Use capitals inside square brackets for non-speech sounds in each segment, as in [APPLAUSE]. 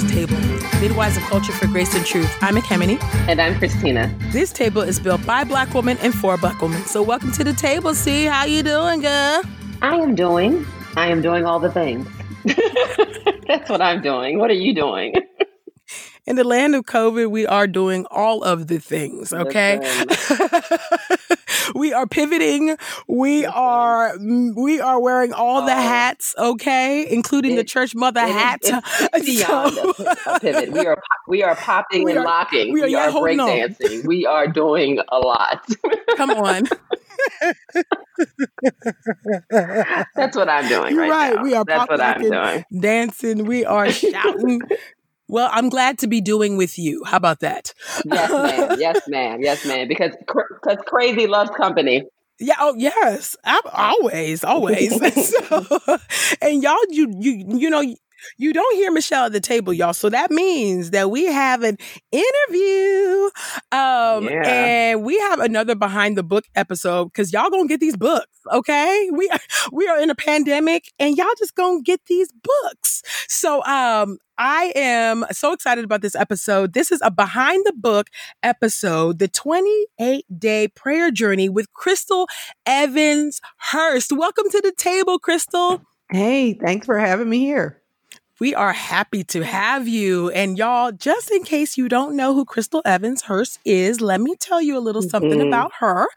Table, midwives of culture for grace and truth. I'm Ekemini. And I'm Christina. This table is built by black women and for black women. So welcome to the table. See how you doing, girl? I am doing. I am doing all the things. [LAUGHS] That's what I'm doing. What are you doing? in the land of COVID, we are doing all of the things, okay? [LAUGHS] we are pivoting. We are mm, we are wearing all the oh. hats, okay, including it, the church mother hat. It's, [LAUGHS] beyond so, a, pivot. We are we are popping we and are, locking. We are, we are breakdancing. We are doing a lot. Come on. [LAUGHS] That's what I'm doing right, right. Now. We are That's what I'm doing. Dancing. We are shouting. [LAUGHS] Well, I'm glad to be doing with you. How about that? Yes, ma'am. [LAUGHS] Yes, ma'am. Yes, ma'am. Because because crazy loves company. Yeah. Oh, yes. I'm always, always. [LAUGHS] so, and y'all, you you you know, you don't hear Michelle at the table, y'all. So that means that we have an interview. Um, yeah. and we have another behind the book episode because y'all gonna get these books, okay? We are [LAUGHS] we are in a pandemic and y'all just gonna get these books. So um I am so excited about this episode. This is a behind the book episode, the 28 day prayer journey with Crystal Evans Hurst. Welcome to the table, Crystal. Hey, thanks for having me here. We are happy to have you. And y'all, just in case you don't know who Crystal Evans Hurst is, let me tell you a little something mm-hmm. about her.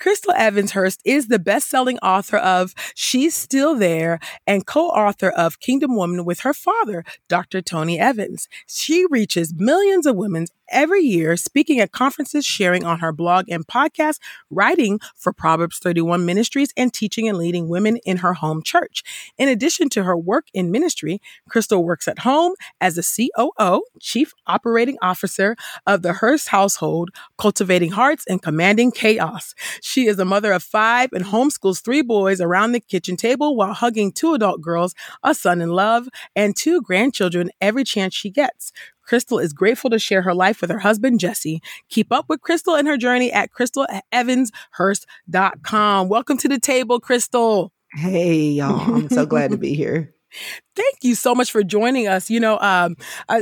Crystal Evans Hurst is the best-selling author of She's Still There and co-author of Kingdom Woman with her father, Dr. Tony Evans. She reaches millions of women every year, speaking at conferences, sharing on her blog and podcast, writing for Proverbs 31 Ministries, and teaching and leading women in her home church. In addition to her work in ministry, Crystal works at home as a COO, Chief Operating Officer of the Hurst household, cultivating hearts and commanding chaos. She is a mother of five and homeschools three boys around the kitchen table while hugging two adult girls, a son in love, and two grandchildren every chance she gets. Crystal is grateful to share her life with her husband, Jesse. Keep up with Crystal and her journey at crystalevanshurst.com. Welcome to the table, Crystal. Hey, y'all. I'm so glad to be here. Thank you so much for joining us. You know, um,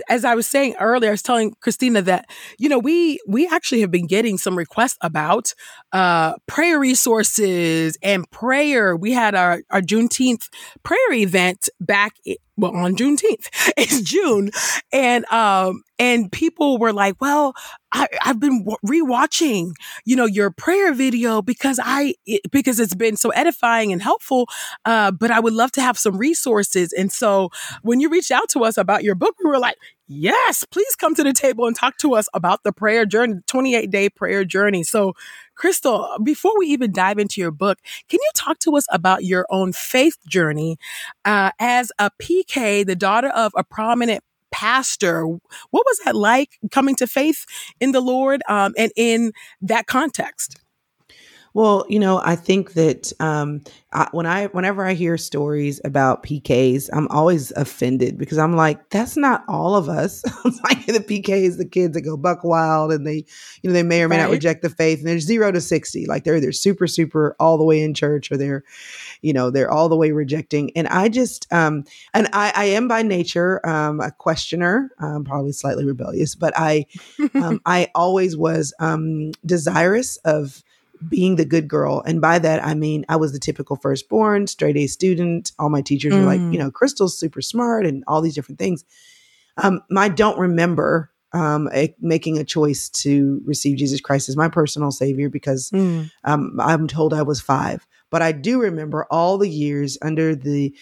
as I was saying earlier, I was telling Christina that you know we we actually have been getting some requests about uh, prayer resources and prayer. We had our our Juneteenth prayer event back well on Juneteenth. [LAUGHS] It's June, and um and people were like, "Well, I, have been rewatching, you know, your prayer video because I it, because it's been so edifying and helpful. Uh, but I would love to have some resources." And so when you reached out to us about your book, we were like, "Yes, please come to the table and talk to us about the prayer journey, twenty eight day prayer journey." So Crystal, before we even dive into your book, can you talk to us about your own faith journey uh, as a PK, the daughter of a prominent pastor? What was that like coming to faith in the Lord um, and in that context? Well, you know, I think that um, I, when I whenever I hear stories about PKs, I'm always offended because I'm like, that's not all of us. [LAUGHS] like the PKs, the kids that go buck wild and they, you know, they may or may right. not reject the faith, and they're zero to sixty. Like they're they're super super all the way in church, or they're, you know, they're all the way rejecting. And I just, um, and I, I am by nature um, a questioner, um, probably slightly rebellious, but I, um, [LAUGHS] I always was um, desirous of being the good girl. And by that, I mean, I was the typical firstborn, straight A student. All my teachers mm. were like, you mm. know, Crystal's super smart and all these different things. Um, I don't remember um, a, making a choice to receive Jesus Christ as my personal savior because mm. um, I'm told I was five. But I do remember all the years under the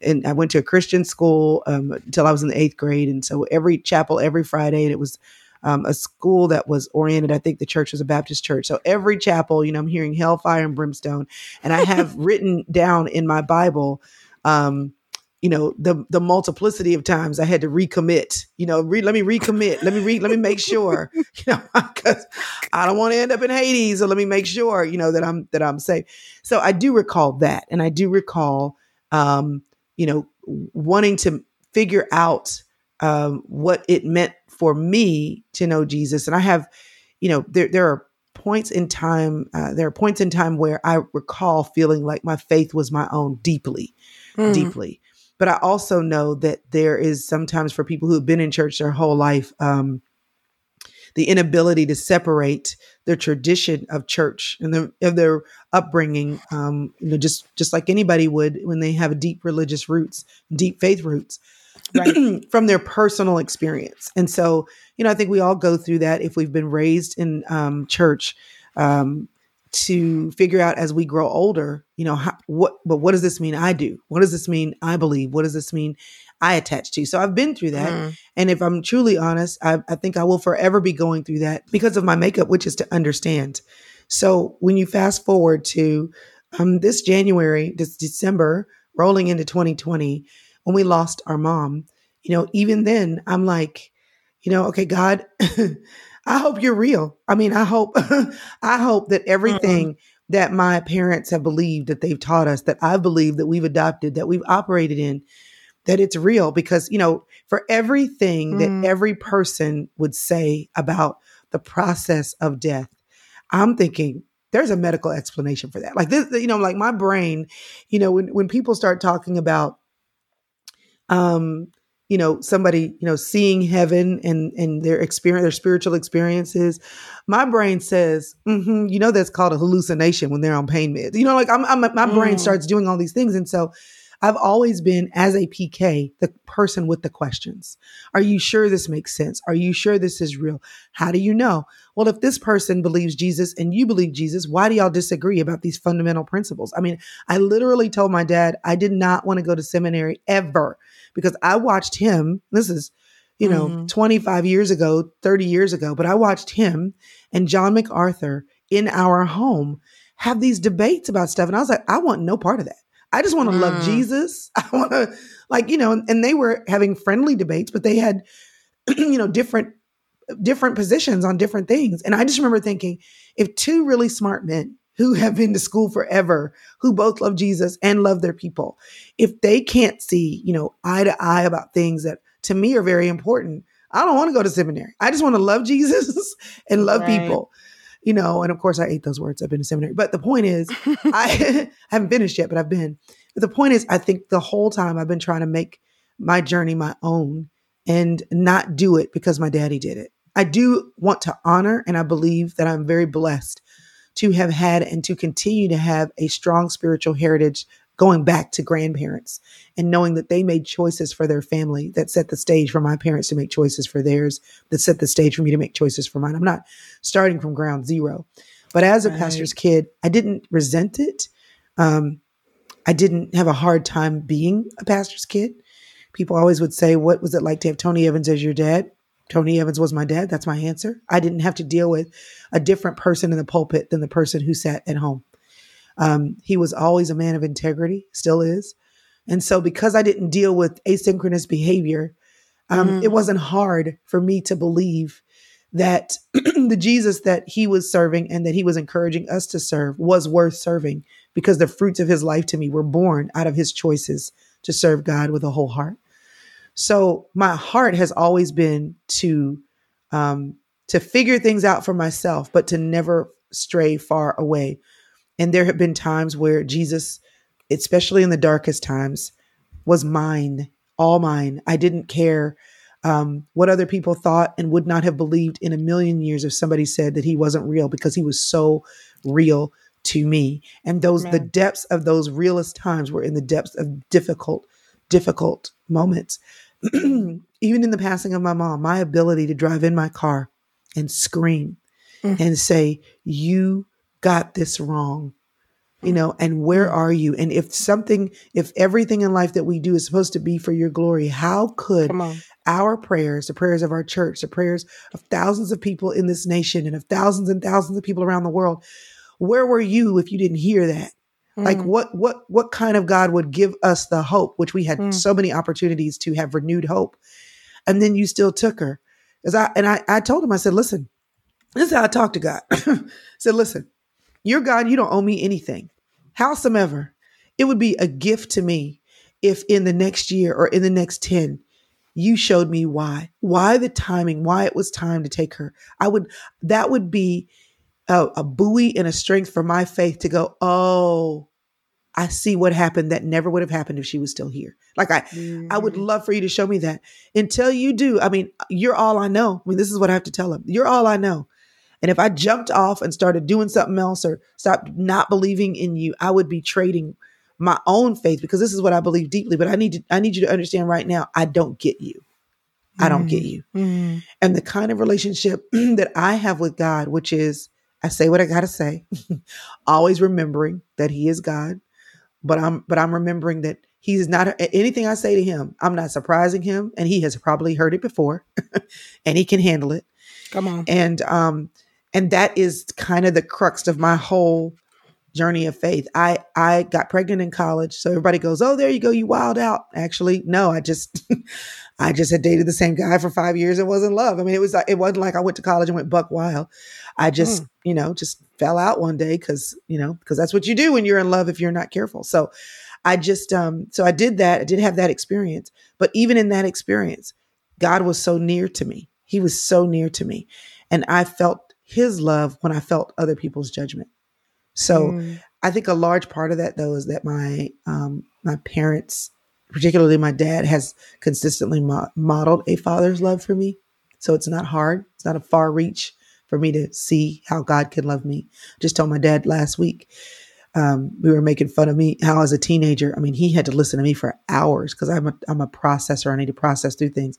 and I went to a Christian school um, until I was in the eighth grade. And so every chapel, every Friday, and it was um, a school that was oriented. I think the church was a Baptist church. So every chapel, you know, I'm hearing hellfire and brimstone, and I have [LAUGHS] written down in my Bible. Um, you know the the multiplicity of times I had to recommit. You know, re, let me recommit. Let me re, let me make sure. [LAUGHS] You know, [LAUGHS] because I don't want to end up in Hades. So let me make sure. You know that I'm that I'm safe. So I do recall that, and I do recall, um, you know, wanting to figure out um, what it meant for me to know Jesus. And I have, you know, there there are points in time. Uh, there are points in time where I recall feeling like my faith was my own deeply, mm. deeply. But I also know that there is sometimes for people who have been in church their whole life, um, the inability to separate their tradition of church and the, of their upbringing, um, you know, just just like anybody would when they have deep religious roots, deep faith roots, right. [CLEARS THROAT] from their personal experience. And so, you know, I think we all go through that if we've been raised in um, church. Um, to figure out as we grow older, you know, how, what, but what does this mean I do? What does this mean I believe? What does this mean I attach to? So I've been through that. Mm. And if I'm truly honest, I, I think I will forever be going through that because of my makeup, which is to understand. So when you fast forward to um, this January, this December, rolling into 2020, when we lost our mom, you know, even then I'm like, you know, okay, God, [LAUGHS] I hope you're real. I mean, I hope, [LAUGHS] I hope that everything mm-hmm. that my parents have believed, that they've taught us, that I believe, that we've adopted, that we've operated in, that it's real. Because you know, for everything mm. that every person would say about the process of death, I'm thinking there's a medical explanation for that. Like this, you know, like my brain, you know, when when people start talking about um you know somebody you know seeing heaven and and their experience their spiritual experiences my brain says mm-hmm, you know that's called a hallucination when they're on pain meds you know like I'm, I'm my mm. brain starts doing all these things and so I've always been, as a PK, the person with the questions. Are you sure this makes sense? Are you sure this is real? How do you know? Well, if this person believes Jesus and you believe Jesus, why do y'all disagree about these fundamental principles? I mean, I literally told my dad I did not want to go to seminary ever because I watched him. This is, you know, mm-hmm. 25 years ago, 30 years ago, but I watched him and John MacArthur in our home have these debates about stuff. And I was like, I want no part of that. I just want to mm. love Jesus. [LAUGHS] I want to, like, you know, and they were having friendly debates, but they had, [CLEARS THROAT] you know, different different positions on different things. And I just remember thinking, if two really smart men who [LAUGHS] have been to school forever, who both love Jesus and love their people, if they can't see, you know, eye to eye about things that to me are very important, I don't want to go to seminary. I just want to love [LAUGHS] Jesus and love right. people. You know, and of course I ate those words. I've been to seminary. But the point is, [LAUGHS] [LAUGHS] I haven't finished yet, but I've been. But the point is, I think the whole time I've been trying to make my journey my own and not do it because my daddy did it. I do want to honor, and I believe that I'm very blessed to have had and to continue to have a strong spiritual heritage going back to grandparents and knowing that they made choices for their family that set the stage for my parents to make choices for theirs, that set the stage for me to make choices for mine. I'm not starting from ground zero. But as a right. pastor's kid, I didn't resent it. Um, I didn't have a hard time being a pastor's kid. People always would say, What was it like to have Tony Evans as your dad? Tony Evans was my dad. That's my answer. I didn't have to deal with a different person in the pulpit than the person who sat at home. Um, he was always a man of integrity, still is. And so, because I didn't deal with asynchronous behavior, um, mm-hmm. it wasn't hard for me to believe that [CLEARS THROAT] the Jesus that he was serving and that he was encouraging us to serve was worth serving because the fruits of his life to me were born out of his choices to serve God with a whole heart. So my heart has always been to um, to figure things out for myself, but to never stray far away. And there have been times where Jesus, especially in the darkest times, was mine, all mine. I didn't care um, what other people thought and would not have believed in a million years if somebody said that he wasn't real because he was so real to me. And those, the depths of those realest times were in the depths of difficult, difficult moments. [CLEARS THROAT] Even in the passing of my mom, my ability to drive in my car and scream mm. and say, You got this wrong you know and where mm. are you and if something if everything in life that we do is supposed to be for your glory how could our prayers the prayers of our church the prayers of thousands of people in this nation and of thousands and thousands of people around the world where were you if you didn't hear that mm. like what what what kind of god would give us the hope which we had mm. so many opportunities to have renewed hope and then you still took her as i and i i told him i said listen this is how i talk to god I [COUGHS] said listen you're God, you don't owe me anything. Howsomever, it would be a gift to me if in the next year or in the next 10, you showed me why, why the timing, why it was time to take her. I would, that would be a, a buoy and a strength for my faith to go, oh, I see what happened that never would have happened if she was still here. Like I, mm. I would mm. love for you to show me that. Until you do, I mean, you're all I know. I mean, this is what I have to tell him. You're all I know. And if I jumped off and started doing something else or stopped not believing in you, I would be trading my own faith because this is what I believe deeply. But I need to, I need you to understand right now, I don't get you. I don't get mm. you. Mm. And the kind of relationship [CLEARS THROAT] that I have with God, which is I say what I got to say, [LAUGHS] always remembering that he is God, but I'm but I'm remembering that he's not anything I say to him, I'm not surprising him and he has probably heard it before [LAUGHS] and he can handle it. Come on. And um and that is kind of the crux of my whole journey of faith. I I got pregnant in college, so everybody goes, "Oh, there you go, you wild out." Actually, no, I just [LAUGHS] I just had dated the same guy for 5 years and wasn't love. I mean, it was like it wasn't like I went to college and went buck wild. I just, mm. you know, just fell out one day cuz, you know, because that's what you do when you're in love if you're not careful. So, I just um so I did that. I did have that experience. But even in that experience, God was so near to me. He was so near to me. And I felt his love when I felt other people's judgment. So mm. I think a large part of that though is that my um, my parents, particularly my dad, has consistently mo- modeled a father's love for me. So it's not hard. It's not a far reach for me to see how God can love me. Just told my dad last week. Um, we were making fun of me how as a teenager. I mean, he had to listen to me for hours because I'm a I'm a processor. I need to process through things.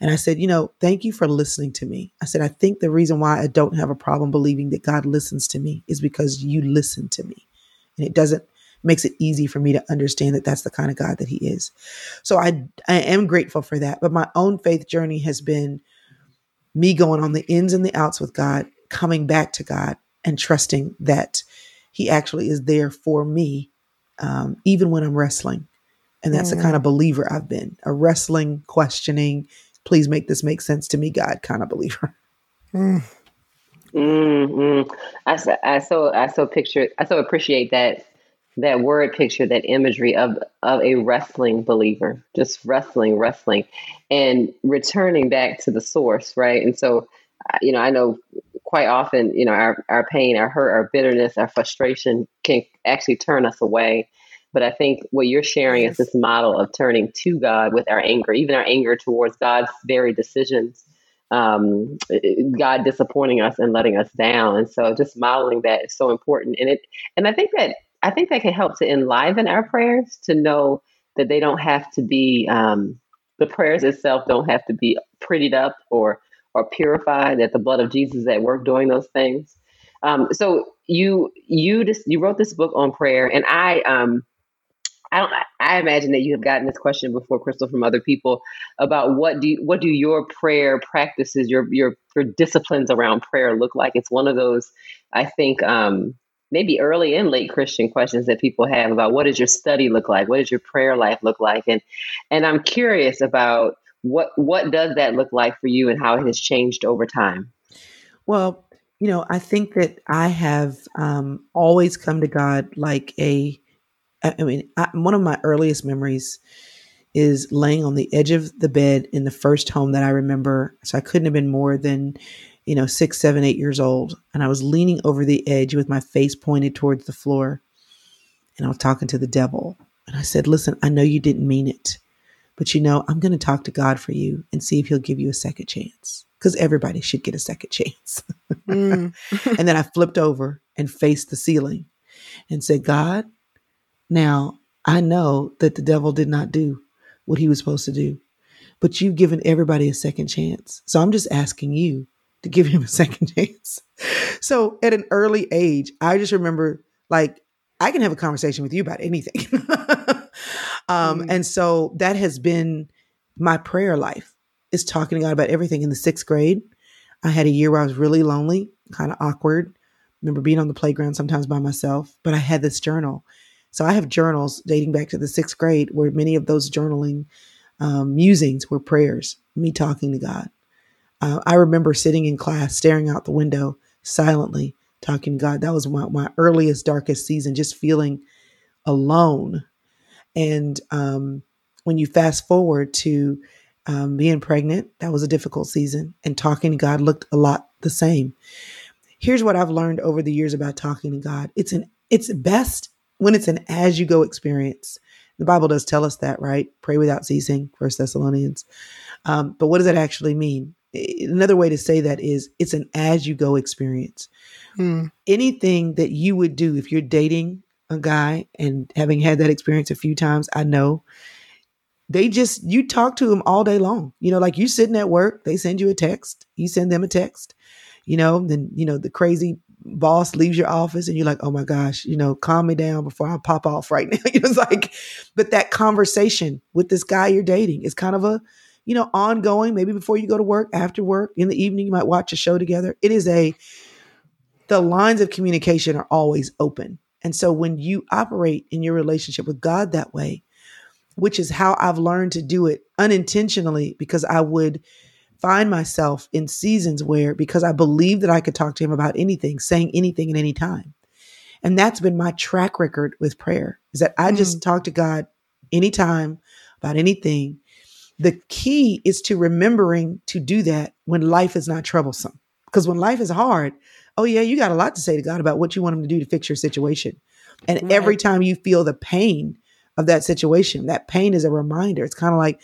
And I said, you know, thank you for listening to me. I said, I think the reason why I don't have a problem believing that God listens to me is because you listen to me. And it doesn't makes it easy for me to understand that that's the kind of God that he is. So I I am grateful for that, but my own faith journey has been me going on the ins and the outs with God, coming back to God and trusting that he actually is there for me um, even when I'm wrestling. And that's mm. the kind of believer I've been, a wrestling, questioning, please make this make sense to me, God kind of believer. Mm. [LAUGHS] Mm-hmm. I, I so I so picture I so appreciate that that word picture that imagery of of a wrestling believer just wrestling wrestling and returning back to the source right and so you know I know quite often you know our our pain our hurt our bitterness our frustration can actually turn us away but I think what you're sharing yes. is this model of turning to God with our anger, even our anger towards God's very decisions, um, God disappointing us and letting us down. And so just modeling that is so important. And it, and I think that, I think that can help to enliven our prayers to know that they don't have to be, um, the prayers itself don't have to be prettied up or, or purified, that the blood of Jesus is at work doing those things. Um, so you you just you wrote this book on prayer, and I um I don't. I imagine that you have gotten this question before, Crystal, from other people about what do you, what do your prayer practices, your your your disciplines around prayer look like? It's one of those, I think, um, maybe early and late Christian questions that people have about what does your study look like, what does your prayer life look like, and and I'm curious about what what does that look like for you and how it has changed over time. Well, you know, I think that I have um, always come to God like a I mean, I, one of my earliest memories is laying on the edge of the bed in the first home that I remember. So I couldn't have been more than, you know, six, seven, eight years old. And I was leaning over the edge with my face pointed towards the floor. And I was talking to the devil. And I said, Listen, I know you didn't mean it, but you know, I'm going to talk to God for you and see if he'll give you a second chance. Because everybody should get a second [LAUGHS] chance. Mm. and then I flipped over and faced the ceiling and said, God, now, I know that the devil did not do what he was supposed to do, but you've given everybody a second chance. So I'm just asking you to give him a second [LAUGHS] chance. So at an early age, I just remember like I can have a conversation with you about anything. [LAUGHS] um, mm And so that has been my prayer life is talking to God about everything. In the sixth grade, I had a year where I was really lonely, kind of awkward. remember being on the playground sometimes by myself, but I had this journal so I have journals dating back to the sixth grade where many of those journaling um, musings were prayers, me talking to God. Uh, I remember sitting in class, staring out the window silently, talking to God. That was my, my earliest, darkest season, just feeling alone. And um, when you fast forward to um, being pregnant, that was a difficult season, and talking to God looked a lot the same. Here's what I've learned over the years about talking to God. It's an it's best when it's an as you go experience. The Bible does tell us that, right? Pray without ceasing, First Thessalonians. Um, but what does that actually mean? Another way to say that is it's an as you go experience. Hmm. Anything that you would do if you're dating a guy and having had that experience a few times, I know they just you talk to them all day long. You know, like you sitting at work, they send you a text, you send them a text. You know, then you know the crazy boss leaves your office and you're like, oh my gosh, you know, calm me down before I pop off right now. [LAUGHS] it's like, but that conversation with this guy you're dating is kind of a, you know, ongoing. Maybe before you go to work, after work, in the evening, you might watch a show together. It is a, the lines of communication are always open. And so when you operate in your relationship with God that way, which is how I've learned to do it unintentionally because I would find myself in seasons where, because I believed that I could talk to him about anything, saying anything at any time. And that's been my track record with prayer is that I just mm. talk to God anytime about anything. The key is to remembering to do that when life is not troublesome. Because when life is hard, oh yeah, you got a lot to say to God about what you want him to do to fix your situation. And right. every time you feel the pain of that situation. That pain is a reminder. It's kind of like,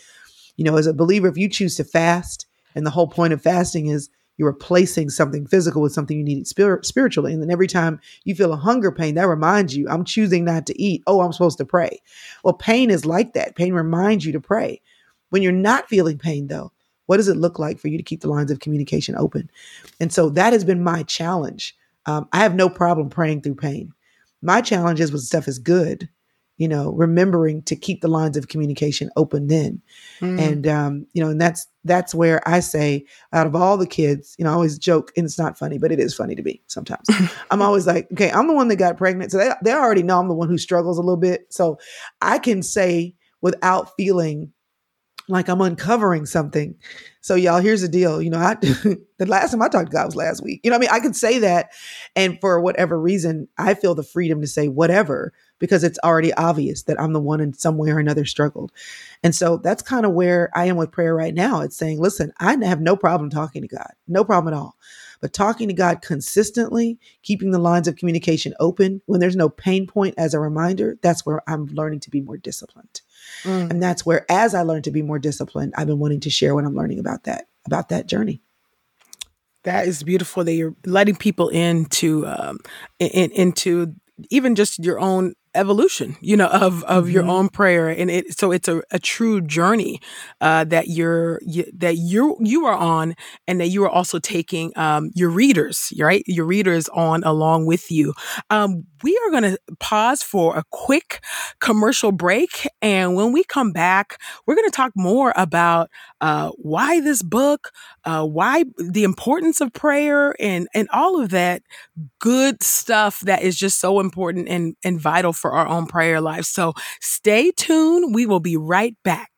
you know, as a believer, if you choose to fast, and the whole point of fasting is you're replacing something physical with something you need spirit, spiritually. And then every time you feel a hunger pain, that reminds you, I'm choosing not to eat. Oh, I'm supposed to pray. Well, pain is like that. Pain reminds you to pray. When you're not feeling pain, though, what does it look like for you to keep the lines of communication open? And so that has been my challenge. Um, I have no problem praying through pain. My challenge is when stuff is good you know, remembering to keep the lines of communication open then. Mm. And um, you know, and that's that's where I say out of all the kids, you know, I always joke, and it's not funny, but it is funny to me sometimes. [LAUGHS] I'm always like, okay, I'm the one that got pregnant. So they they already know I'm the one who struggles a little bit. So I can say without feeling like I'm uncovering something. So y'all, here's the deal. You know, I [LAUGHS] the last time I talked to God was last week. You know, I mean, I could say that, and for whatever reason, I feel the freedom to say whatever because it's already obvious that I'm the one in some way or another struggled. And so that's kind of where I am with prayer right now. It's saying, listen, I have no problem talking to God, no problem at all. But talking to God consistently, keeping the lines of communication open when there's no pain point as a reminder, that's where I'm learning to be more disciplined. Mm. And that's where, as I learn to be more disciplined, I've been wanting to share what I'm learning about that, about that journey. That is beautiful that you're letting people into um, in, into even just your own evolution, you know, of of mm-hmm. your own prayer, and it so it's a, a true journey uh, that you're you, that you you are on, and that you are also taking um, your readers, right, your readers on along with you. Um, we are going to pause for a quick commercial break, and when we come back, we're going to talk more about uh, why this book, uh, why the importance of prayer, and and all of that good stuff that is just so important and and vital for our own prayer life. So stay tuned. We will be right back.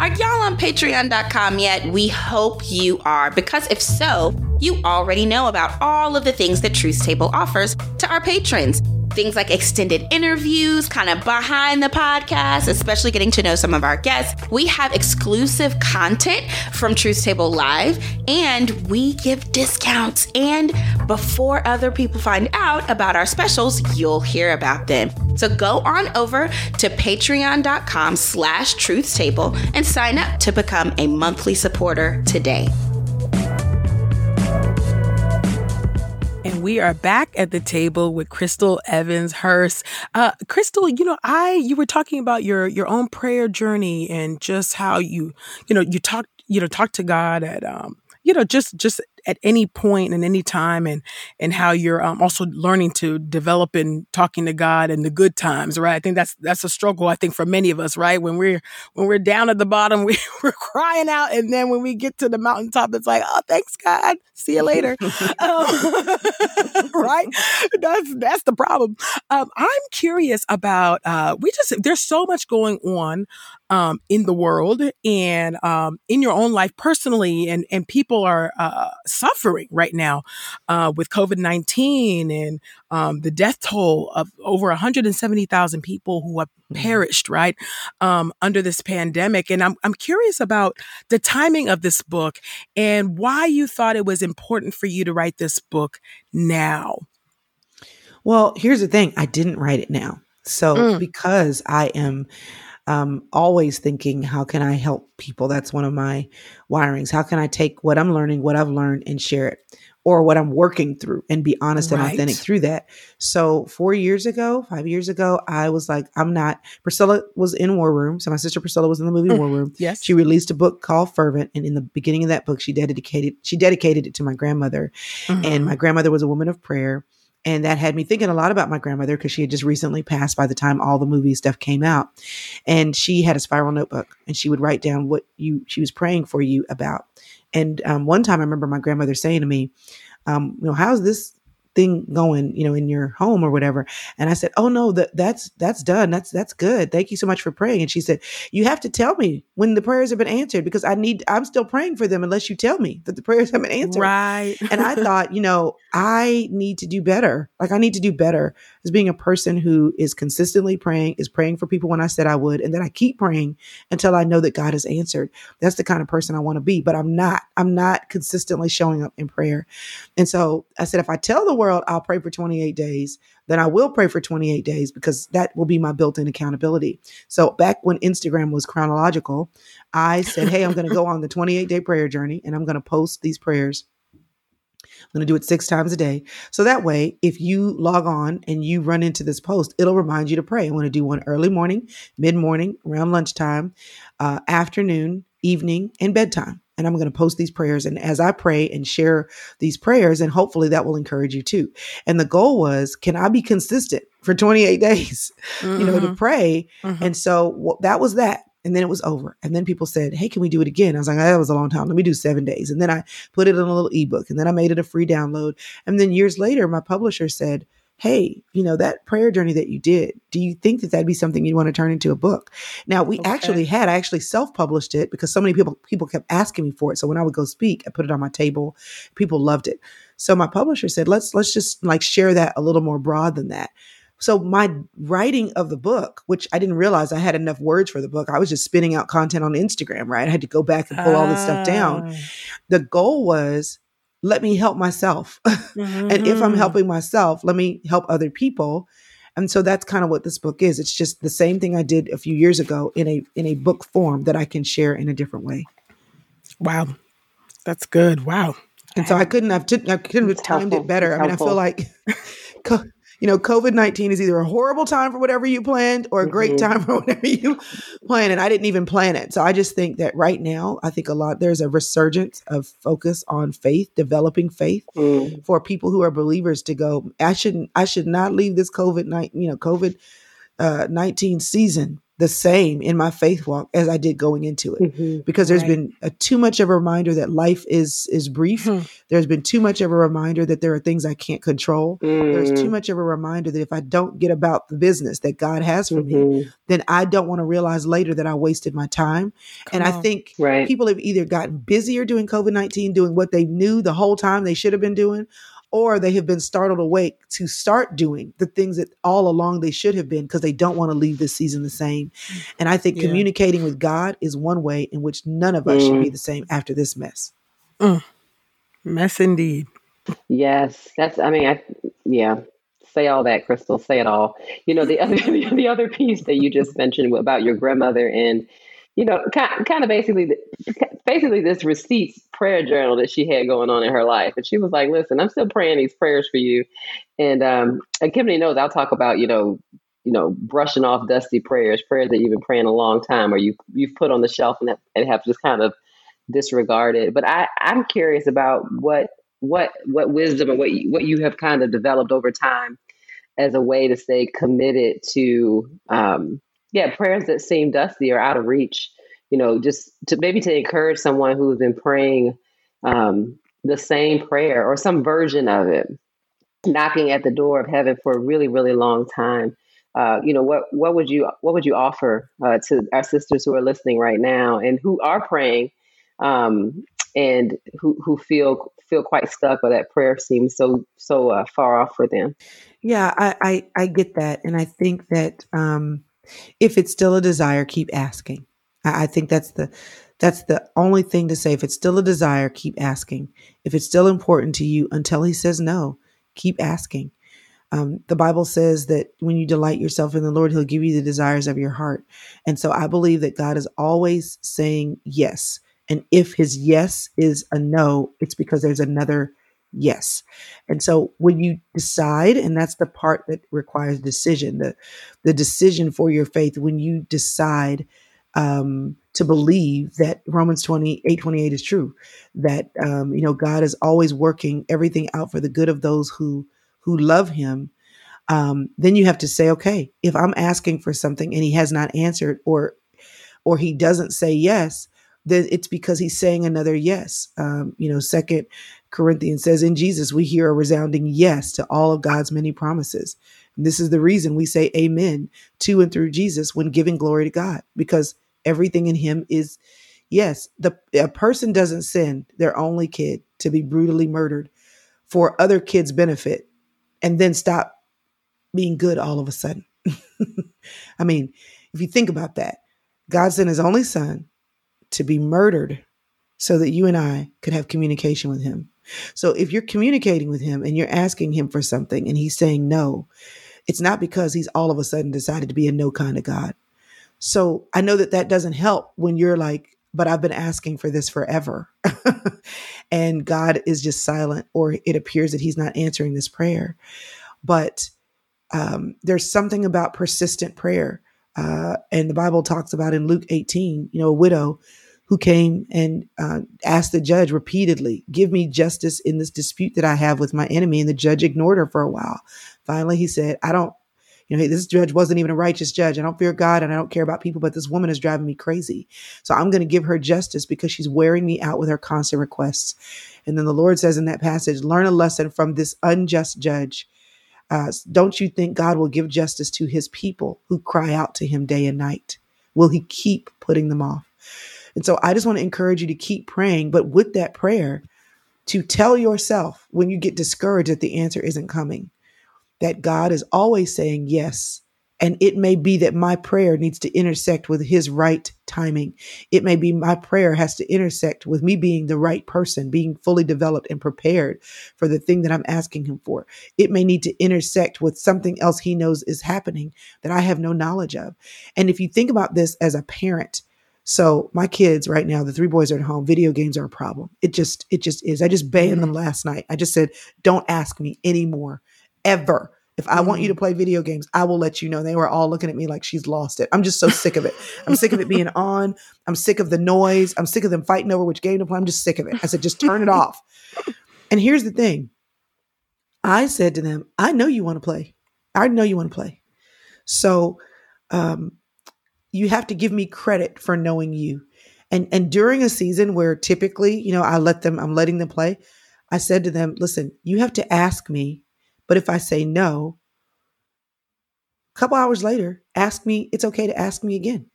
Are y'all on patreon.com yet? We hope you are, because if so, you already know about all of the things that Truth Table offers to our patrons things like extended interviews, kind of behind the podcast, especially getting to know some of our guests. We have exclusive content from Truth Table Live, and we give discounts. And before other people find out about our specials, you'll hear about them. So go on over to patreon.com slash truth table and sign up to become a monthly supporter today. We are back at the table with Crystal Evans Hurst. Uh, Crystal, you know, I you were talking about your your own prayer journey and just how you, you know, you talked, you know, talked to God at um, you know, just just at any point and any time and and how you're um, also learning to develop and talking to God in the good times, right? I think that's that's a struggle. I think for many of us, right? When we're when we're down at the bottom, [LAUGHS] we, we're crying out, and then when we get to the mountaintop, it's like, oh, thanks God, see you later, [LAUGHS] um, [LAUGHS] right? That's that's the problem. Um, I'm curious about. Uh, we just there's so much going on um, in the world and um, in your own life personally, and and people are uh, suffering right now uh, with COVID nineteen and um, the death toll of over 170,000 people who have mm-hmm. perished right um, under this pandemic. And I'm I'm curious about the timing of this book and why you thought it was important for you to write this book now. Well, here's the thing I didn't write it now. So, mm. because I am um, always thinking, how can I help people? That's one of my wirings. How can I take what I'm learning, what I've learned, and share it? Or what I'm working through and be honest right. and authentic through that. So, four years ago, five years ago, I was like, I'm not. Priscilla was in War Room. So, my sister Priscilla was in the movie mm. [LAUGHS] War Room. Yes. She released a book called Fervent. And in the beginning of that book, she dedicated, she dedicated it to my grandmother. Mm-hmm. And my grandmother was a woman of prayer and that had me thinking a lot about my grandmother because she had just recently passed by the time all the movie stuff came out. And she had a spiral notebook and she would write down what you she was praying for you about. And um, one time I remember my grandmother saying to me, um, you know, how's this thing going, you know, in your home or whatever. And I said, "Oh no, that that's that's done. That's that's good. Thank you so much for praying." And she said, "You have to tell me when the prayers have been answered because I need I'm still praying for them unless you tell me that the prayers have been answered." Right. and I [LAUGHS] thought, you know, I need to do better. Like I need to do better as being a person who is consistently praying, is praying for people when I said I would, and then I keep praying until I know that God has answered. That's the kind of person I want to be, but I'm not. I'm not consistently showing up in prayer. And so I said, if I tell the world I'll pray for 28 days, then I will pray for 28 days because that will be my built in accountability. So back when Instagram was chronological, I said, hey, I'm going to go on the 28 day prayer journey and I'm going to post these prayers I'm going to do it six times a day. So that way, if you log on and you run into this post, it'll remind you to pray. I want to do one early morning, mid morning, around lunchtime, uh, afternoon, evening, and bedtime. And I'm going to post these prayers. And as I pray and share these prayers, and hopefully that will encourage you too. And the goal was, can I be consistent for 28 [LAUGHS] days, mm-hmm. you know, to mm-hmm. pray? Mm-hmm. And so well, that was that. And then it was over. And then people said, Hey, can we do it again? I was like, That was a long time. Let me do seven days. And then I put it in a little ebook and then I made it a free download. And then years later, my publisher said, Hey, you know, that prayer journey that you did, do you think that that'd be something you'd want to turn into a book? Now we okay. actually had, I actually self-published it because so many people, people kept asking me for it. So when I would go speak, I put it on my table. People loved it. So my publisher said, let's, let's just like share that a little more broad than that. So my writing of the book, which I didn't realize I had enough words for the book, I was just spinning out content on Instagram, right? I had to go back and pull all this stuff down. Ah. The goal was let me help myself. Mm-hmm. [LAUGHS] and if I'm mm-hmm. helping myself, let me help other people. And so that's kind of what this book is. It's just the same thing I did a few years ago in a in a book form that I can share in a different way. Wow. That's good. Wow. And so I couldn't have I couldn't have timed helpful. it better. It's I mean, helpful. I feel like [LAUGHS] you know, COVID 19 is either a horrible time for whatever you planned or a great mm-hmm. time [LAUGHS] for whatever you plan. And I didn't even plan it. So I just think that right now, I think a lot, there's a resurgence of focus on faith, developing faith mm. for people who are believers to go, I shouldn't, I should not leave this COVID 19, you know, COVID uh, 19 season the same in my faith walk as I did going into it mm-hmm. because there's right. been a, too much of a reminder that life is is brief. Mm-hmm. There's been too much of a reminder that there are things I can't control. Mm-hmm. There's too mm. much of a reminder that if I don't get about the business that God has for me, mm-hmm. then I don't want to realize later that I wasted my time. Come and on. I think right. people have either gotten busier doing COVID-19 doing what they knew the whole time they should have been doing or they have been startled awake to start doing the things that all along they should have been because they don't want to leave this season the same. And I think yeah. communicating with God is one way in which none of us mm. should be mm. the same after this mess. Mm. Mess indeed. Yes, that's. I mean, I yeah. Say all that, Crystal. Say it all. You know the other [LAUGHS] the other piece that you just mentioned about your grandmother and you know, kind, kind of basically, basically this receipts prayer journal that she had going on in her life. And she was like, listen, I'm still praying these prayers for you. And, um, and Ekemini knows I'll talk about, you know, you know, brushing off dusty prayers, prayers that you've been praying a long time or you, you've put on the shelf and have, and have just kind of disregarded. But I, I'm curious about what, what, what wisdom or what, you, what you have kind of developed over time as a way to stay committed to, um, yeah, prayers that seem dusty or out of reach, you know, just to maybe to encourage someone who's been praying um, the same prayer or some version of it, knocking at the door of heaven for a really, really long time. uh, you know, what what would you what would you offer uh, to our sisters who are listening right now and who are praying um, and who who feel feel quite stuck or that prayer seems so so uh, far off for them? Yeah, I, I I get that, and I think that um, if it's still a desire, keep asking. I, I think that's the that's the only thing to say. If it's still a desire, keep asking. If it's still important to you until he says no, keep asking. Um, the Bible says that when you delight yourself in the Lord, He'll give you the desires of your heart. And so I believe that God is always saying yes. And if His yes is a no, it's because there's another yes. And so when you decide, and that's the part that requires decision, the the decision for your faith, when you decide um, to believe that Romans 28, 28 is true, that um, you know God is always working everything out for the good of those who who love him, um, then you have to say, okay, if I'm asking for something and he has not answered or or he doesn't say yes, then it's because he's saying another yes. Um, you know, second Corinthians says in Jesus, we hear a resounding yes to all of God's many promises. And this is the reason we say amen to and through Jesus when giving glory to God, because everything in him is yes. The a person doesn't send their only kid to be brutally murdered for other kids' benefit and then stop being good all of a sudden. [LAUGHS] I mean, if you think about that, God sent his only son to be murdered so that you and I could have communication with him. So if you're communicating with him and you're asking him for something and he's saying no, it's not because he's all of a sudden decided to be a no kind of God. So I know that that doesn't help when you're like, but I've been asking for this forever. [LAUGHS] and God is just silent, or it appears that He's not answering this prayer. But um, there's something about persistent prayer. Uh, and the Bible talks about in Luke 18, you know, a widow who came and uh, asked the judge repeatedly, Give me justice in this dispute that I have with my enemy. And the judge ignored her for a while. Finally, he said, I don't you know, hey, this judge wasn't even a righteous judge. I don't fear God and I don't care about people, but this woman is driving me crazy. So I'm going to give her justice because she's wearing me out with her constant requests. And then the Lord says in that passage, learn a lesson from this unjust judge. Uh, don't you think God will give justice to his people who cry out to him day and night? Will he keep putting them off? And so I just want to encourage you to keep praying, but with that prayer, to tell yourself when you get discouraged that the answer isn't coming, that God is always saying yes. And it may be that my prayer needs to intersect with his right timing. It may be my prayer has to intersect with me being the right person, being fully developed and prepared for the thing that I'm asking him for. It may need to intersect with something else he knows is happening that I have no knowledge of. And if you think about this as a parent, so my kids right now, the three boys are at home. Video games are a problem. It just, it just is. I just banned them last night. I just said, don't ask me anymore ever. If I want you to mm-hmm. play video games, I will let you know. They were all looking at me like she's lost it. I'm just so sick of it. I'm sick of it being [LAUGHS] on. I'm sick of the noise. I'm sick of them fighting over which game to play. I'm just sick of it. I said, just turn it off. And here's the thing I said to them, I know you want to play. I know you want to play. So um, you have to give me credit for knowing you. And and during a season where typically, you know, I let them, I'm letting them play. I said to them, listen, you have to ask me but if I say no, a couple hours later, ask me, it's okay to ask me again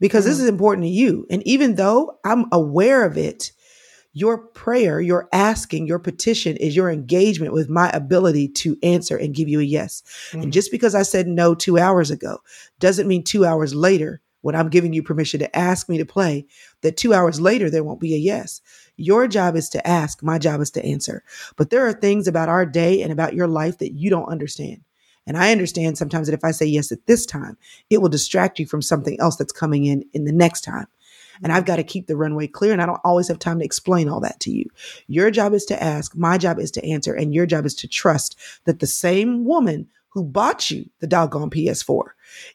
because mm this is important to you. And even though I'm aware of it, your prayer, your asking, your petition is your engagement with my ability to answer and give you a yes. mm And just because I said no two hours ago doesn't mean two hours later, when I'm giving you permission to ask me to play, that two hours later there won't be a yes. Your job is to ask, my job is to answer. But there are things about our day and about your life that you don't understand. And I understand sometimes that if I say yes at this time, it will distract you from something else that's coming in in the next time. And I've got to keep the runway clear. And I don't always have time to explain all that to you. Your job is to ask. My job is to answer. And your job is to trust that the same woman who bought you the doggone PS4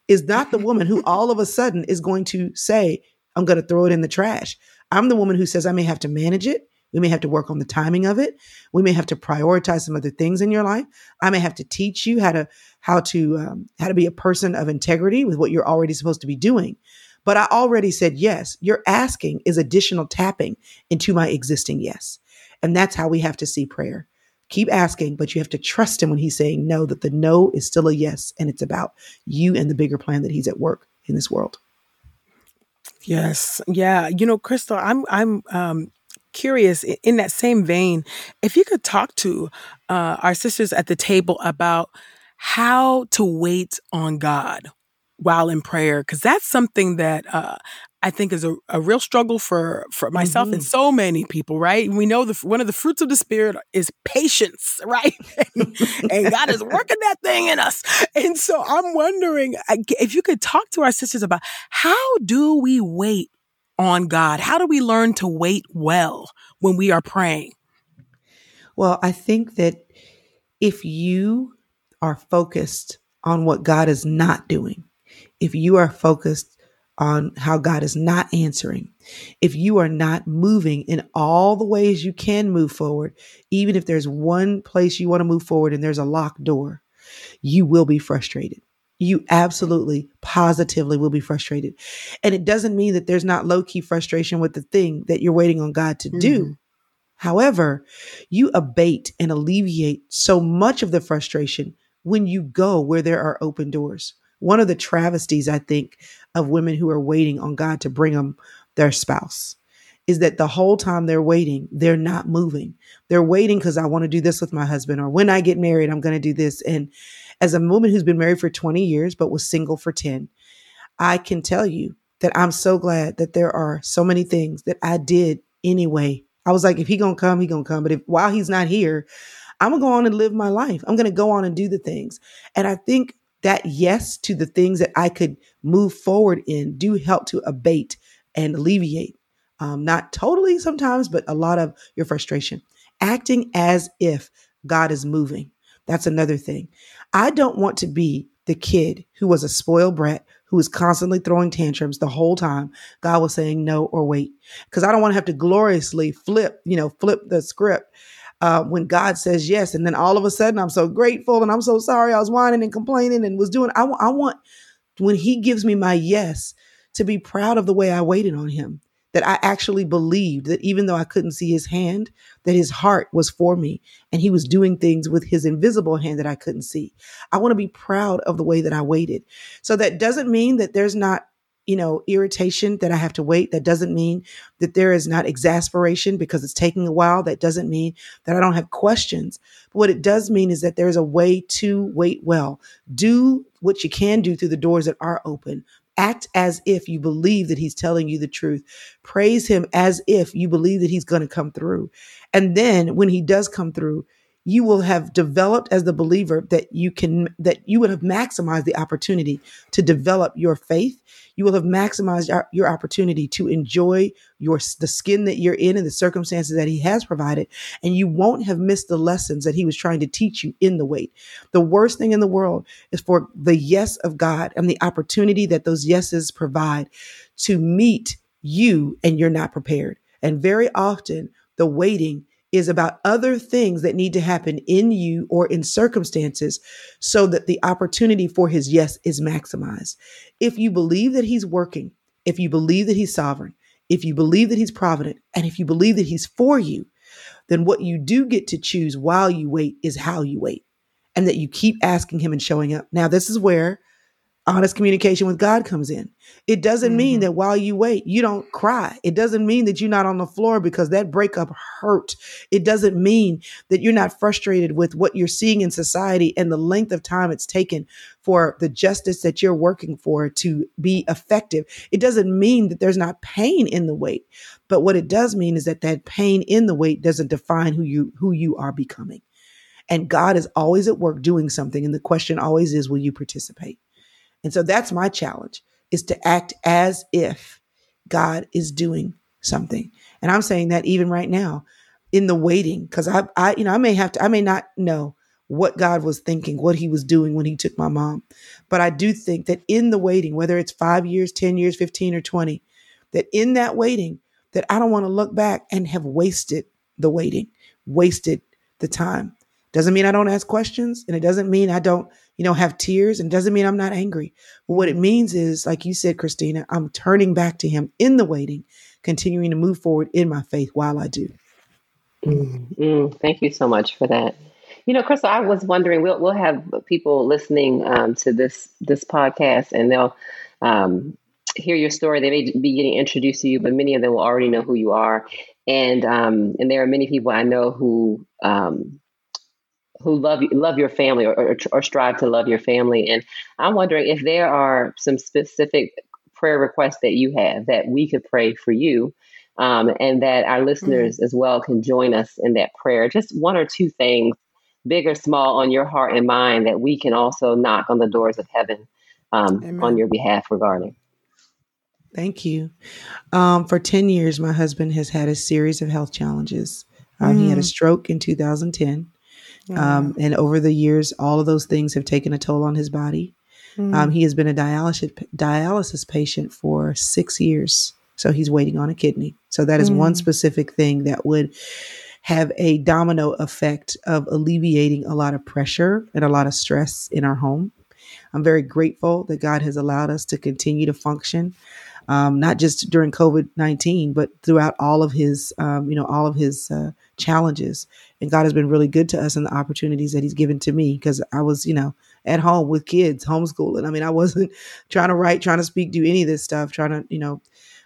is not the woman who [LAUGHS] all of a sudden is going to say, I'm going to throw it in the trash. I'm the woman who says I may have to manage it. We may have to work on the timing of it. We may have to prioritize some other things in your life. I may have to teach you how to how to um, how to be a person of integrity with what you're already supposed to be doing. But I already said yes. Your asking is additional tapping into my existing yes, and that's how we have to see prayer. Keep asking, but you have to trust him when he's saying no, that the no is still a yes. And it's about you and the bigger plan that he's at work in this world. Yes. Yeah. You know, Crystal, I'm I'm um curious in that same vein, if you could talk to uh, our sisters at the table about how to wait on God while in prayer, because that's something that uh, I think is a, a real struggle for for myself mm-hmm. and so many people. Right? We know the one of the fruits of the spirit is patience, [LAUGHS] right? and God is working that thing in us. And so I'm wondering if you could talk to our sisters about how do we wait on God? How do we learn to wait well when we are praying? Well, I think that if you are focused on what God is not doing, if you are focused on how God is not answering, if you are not moving in all the ways you can move forward, even if there's one place you want to move forward and there's a locked door, you will be frustrated. You absolutely, positively will be frustrated. And it doesn't mean that there's not low key frustration with the thing that you're waiting on God to do. Mm-hmm. However, you abate and alleviate so much of the frustration when you go where there are open doors. One of the travesties, I think, of women who are waiting on God to bring them their spouse is that the whole time they're waiting, they're not moving. They're waiting because I want to do this with my husband, or when I get married, I'm going to do this. And as a woman who's been married for 20 years, but was single for 10, I can tell you that I'm so glad that there are so many things that I did anyway. I was like, if he gonna come, he gonna come. But if while he's not here, I'm gonna go on and live my life. I'm gonna go on and do the things. And I think that yes to the things that I could move forward in do help to abate and alleviate. Um, not totally sometimes, but a lot of your frustration. Acting as if God is moving. That's another thing. I don't want to be the kid who was a spoiled brat who was constantly throwing tantrums the whole time God was saying no or wait. Because I don't want to have to gloriously flip, you know, flip the script uh, when God says yes. And then all of a sudden I'm so grateful and I'm so sorry. I was whining and complaining and was doing, I, want, when He gives me my yes, to be proud of the way I waited on Him that I actually believed that even though I couldn't see his hand, that his heart was for me and he was doing things with his invisible hand that I couldn't see. I want to be proud of the way that I waited. So that doesn't mean that there's not you know, irritation that I have to wait. That doesn't mean that there is not exasperation because it's taking a while. That doesn't mean that I don't have questions. But what it does mean is that there's a way to wait well. Do what you can do through the doors that are open, Act as if you believe that he's telling you the truth. Praise him as if you believe that he's going to come through. And then when he does come through, you will have developed as the believer that you can that you would have maximized the opportunity to develop your faith. You will have maximized your, your opportunity to enjoy your the skin that you're in and the circumstances that he has provided. And you won't have missed the lessons that he was trying to teach you in the wait. The worst thing in the world is for the yes of god and the opportunity that those yeses provide to meet you and you're not prepared. And very often the waiting is about other things that need to happen in you or in circumstances so that the opportunity for his yes is maximized. If you believe that he's working, if you believe that he's sovereign, if you believe that he's provident, and if you believe that he's for you, then what you do get to choose while you wait is how you wait and that you keep asking him and showing up. Now, this is where honest communication with God comes in. It doesn't mm-hmm. mean that while you wait, you don't cry. It doesn't mean that you're not on the floor because that breakup hurt. It doesn't mean that you're not frustrated with what you're seeing in society and the length of time it's taken for the justice that you're working for to be effective. It doesn't mean that there's not pain in the wait. But what it does mean is that that pain in the wait doesn't define who you who you are becoming. And God is always at work doing something and the question always is will you participate? And so that's my challenge is to act as if God is doing something. And I'm saying that even right now in the waiting, because I, I, you know, I may have to, I may not know what God was thinking, what he was doing when he took my mom. But I do think that in the waiting, whether it's five years, 10 years, 15 or 20, that in that waiting, that I don't want to look back and have wasted the waiting, wasted the time. Doesn't mean I don't ask questions and it doesn't mean I don't you know, have tears and doesn't mean I'm not angry. But what it means is, like you said, Christina, I'm turning back to him in the waiting, continuing to move forward in my faith while I do. Mm-hmm. Thank you so much for that. You know, Crystal, I was wondering. We'll we'll have people listening um, to this this podcast, and they'll um, hear your story. They may be getting introduced to you, but many of them will already know who you are. And um, and there are many people I know who um, who love love your family or, or, or strive to love your family. And I'm wondering if there are some specific prayer requests that you have that we could pray for you. Um, and that our listeners mm-hmm. as well can join us in that prayer. Just one or two things, big or small, on your heart and mind that we can also knock on the doors of heaven um, on your behalf regarding. Thank you. Um, for 10 years, my husband has had a series of health challenges. Um, mm. He had a mm. stroke in 2010. Um, and over the years, all of those things have taken a toll on his body. Mm. Um, he has been a dialysis, dialysis patient for six years. So he's waiting on a kidney. So that is mm. one specific thing that would have a domino effect of alleviating a lot of pressure and a lot of stress in our home. I'm very grateful that God has allowed us to continue to function um, not just during COVID nineteen, but throughout all of his, um, you know, all of his uh, challenges. And God has been really good to us and the opportunities that He's given to me because I was, you know, at home with kids, homeschooling. I mean, I wasn't [LAUGHS] trying to write, trying to speak, do any of this stuff, trying to, you know,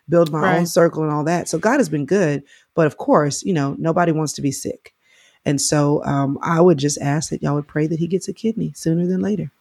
build my right. own circle and all that. So God has been good, but of course, you know, nobody wants to be sick. And so um, I would just ask that y'all would pray that he gets a kidney sooner than later.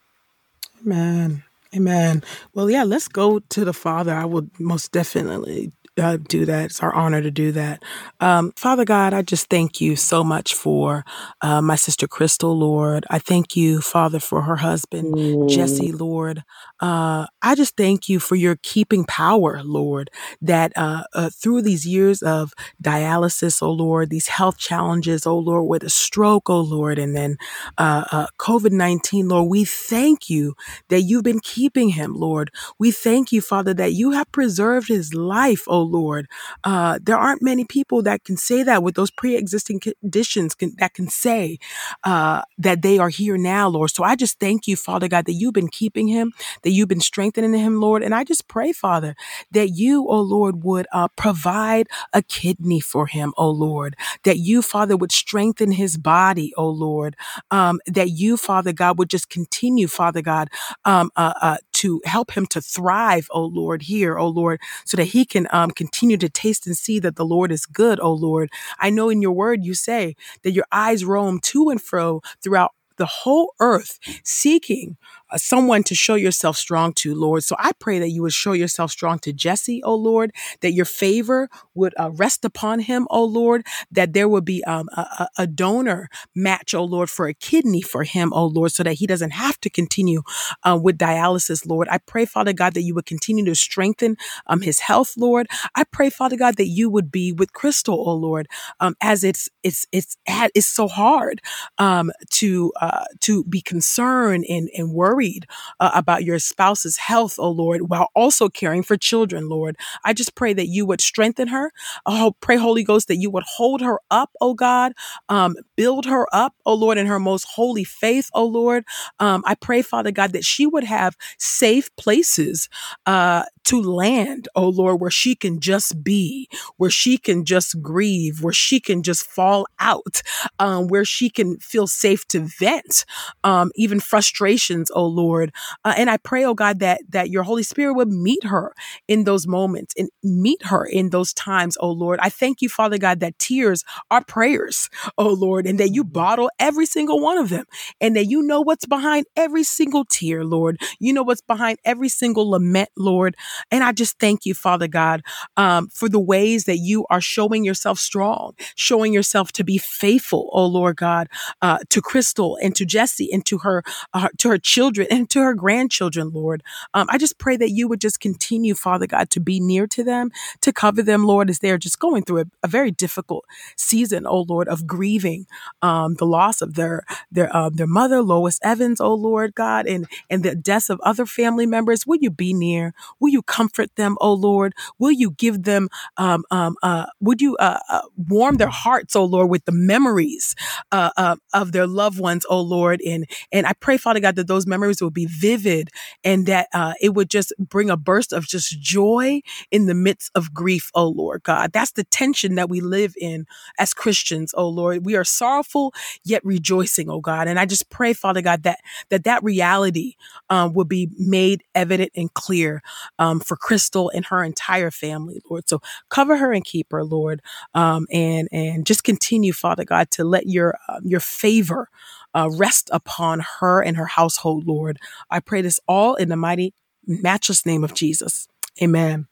Amen. Amen. Well, yeah, let's go to the Father. I would most definitely uh, do that. It's our honor to do that. Um, Father God, I just thank you so much for uh, my sister Crystal, Lord. I thank you, Father, for her husband, mm. Jesse, Lord. Uh, I just thank you for your keeping power, Lord, that uh, uh, through these years of dialysis, oh Lord, these health challenges, oh Lord, with a stroke, oh Lord, and then uh, COVID 19, Lord, we thank you that you've been keeping him, Lord. We thank you, Father, that you have preserved his life, oh Lord. Uh, there aren't many people that can say that with those pre-existing conditions can, that can say uh, that they are here now, Lord. So I just thank you, Father God, that you've been keeping him, that you've been strengthening him, Lord. And I just pray, Father, that you, oh Lord, would uh, provide a kidney for him, oh Lord. That you, Father, would strengthen his body, oh Lord. Um, that you, Father God, would just continue, Father God, um, uh, uh to help him to thrive, oh Lord, here, oh Lord, so that he can um, continue to taste and see that the Lord is good, oh Lord. I know in your word you say that your eyes roam to and fro throughout the whole earth seeking someone to show yourself strong to, Lord. So I pray that you would show yourself strong to Jesse, O Lord, that your favor would uh, rest upon him, O Lord, that there would be um, a, a, donor match, O Lord, for a kidney for him, O Lord, so that he doesn't have to continue uh, with dialysis, Lord. I pray, Father God, that you would continue to strengthen um, his health, Lord. I pray, Father God, that you would be with Crystal, O Lord, um, as it's it's it's it's so hard um, to uh, to be concerned and and worried worried uh, about your spouse's health, oh Lord, while also caring for children, Lord. I just pray that you would strengthen her. Oh, pray, Holy Ghost, that you would hold her up, oh God, um, build her up, oh Lord, in her most holy faith, oh Lord. Um, I pray, Father God, that she would have safe places uh, to land, oh Lord, where she can just be, where she can just grieve, where she can just fall out, um, where she can feel safe to vent, um, even frustrations, oh Lord. Uh, and I pray, oh God, that that your Holy Spirit would meet her in those moments and meet her in those times, oh Lord. I thank you, Father God, that tears are prayers, [LAUGHS] oh Lord, and that you mm-hmm. bottle every single one of them, and that you know what's behind every single tear, Lord. You know what's behind every single lament, Lord. And I just thank you, Father God, um, for the ways that you are showing yourself strong, showing yourself to be faithful, oh Lord God, uh, to Crystal and to Jesse and to her, uh, to her children children and to her grandchildren, Lord. Um, I just pray that you would just continue, Father God, to be near to them, to cover them, Lord, as they're just going through a, a very difficult season, oh Lord, of grieving um, the loss of their their uh, their mother, Lois Evans, oh Lord God, and and the deaths of other family members. Will you be near? Will you comfort them, oh Lord? Will you give them? Um, um, uh, would you uh, uh warm their hearts, oh Lord, with the memories uh, uh, of their loved ones, oh Lord? And and I pray, Father God, that those memories memories would be vivid and that uh, it would just bring a burst of just joy in the midst of grief, oh Lord God. That's the tension that we live in as Christians, oh Lord. We are sorrowful yet rejoicing, oh God. And I just pray, Father God, that that, that reality um, will be made evident and clear um, for Crystal and her entire family, Lord. So cover her and keep her, Lord, um, and and just continue, Father God, to let your uh, your favor uh, rest upon her and her household, Lord. I pray this all in the mighty, matchless name of Jesus. Amen.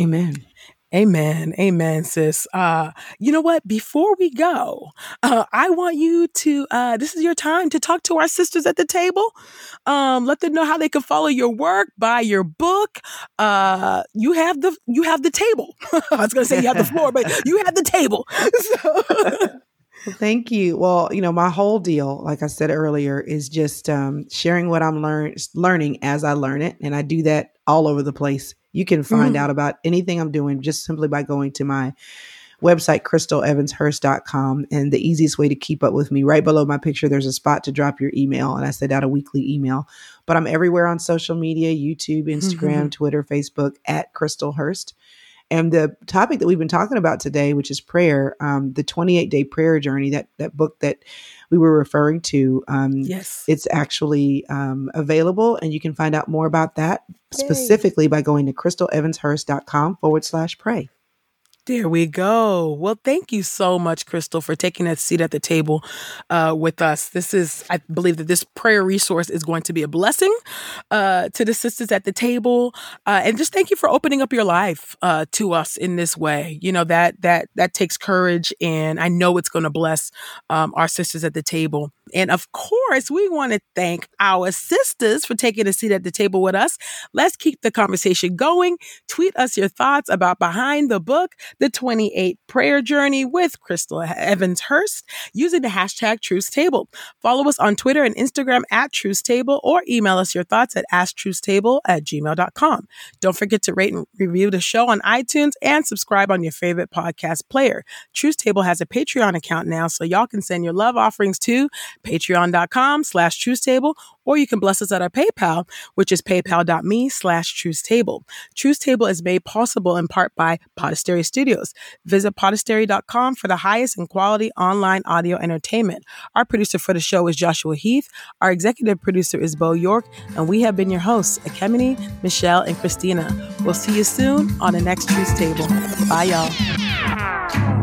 Amen. Amen. Amen, sis. Uh, you know what? Before we go, uh, I want you to, uh, this is your time to talk to our sisters at the table. Um, let them know how they can follow your work, buy your book. Uh, you have the, you have the table. [LAUGHS] I was going to say you have the floor, but you have the table. [LAUGHS] So. Well, thank you. Well, you know, my whole deal, like I said earlier, is just um, sharing what I'm learn- learning as I learn it. And I do that all over the place. You can find mm-hmm. out about anything I'm doing just simply by going to my website, crystalevanshurst.com. And the easiest way to keep up with me, right below my picture, there's a spot to drop your email. And I send out a weekly email. But I'm everywhere on social media YouTube, Instagram, mm-hmm. Twitter, Facebook at Crystal Hurst. And the topic that we've been talking about today, which is prayer, um, the 28 day prayer journey, that that book that we were referring to, um, yes, it's actually um, available, and you can find out more about that Yay. specifically by going to crystalevanshurst.com forward slash pray. There we go. Well, thank you so much, Crystal, for taking that seat at the table uh, with us. This is, I believe that this prayer resource is going to be a blessing uh, to the sisters at the table, uh, and just thank you for opening up your life uh, to us in this way. You know that that that takes courage, and I know it's going to bless um, our sisters at the table. And of course, we want to thank our sisters for taking a seat at the table with us. Let's keep the conversation going. Tweet us your thoughts about behind the book, the 28 prayer journey with Crystal Evans Hurst using the hashtag Truth Table. Follow us on Twitter and Instagram at Truth Table or email us your thoughts at asktruthstable at gmail.com. Don't forget to rate and review the show on iTunes and subscribe on your favorite podcast player. Truth Table has a Patreon account now, so y'all can send your love offerings to patreon.com slash truthstable, or you can bless us at our PayPal, which is paypal.me slash truthstable. Truthstable is made possible in part by Podastery Studios. Visit podastery.com for the highest in quality online audio entertainment. Our producer for the show is Joshua Heath. Our executive producer is Bo York, and we have been your hosts, Ekemini, Michelle, and Christina. We'll see you soon on the next Truth Table. Bye, y'all.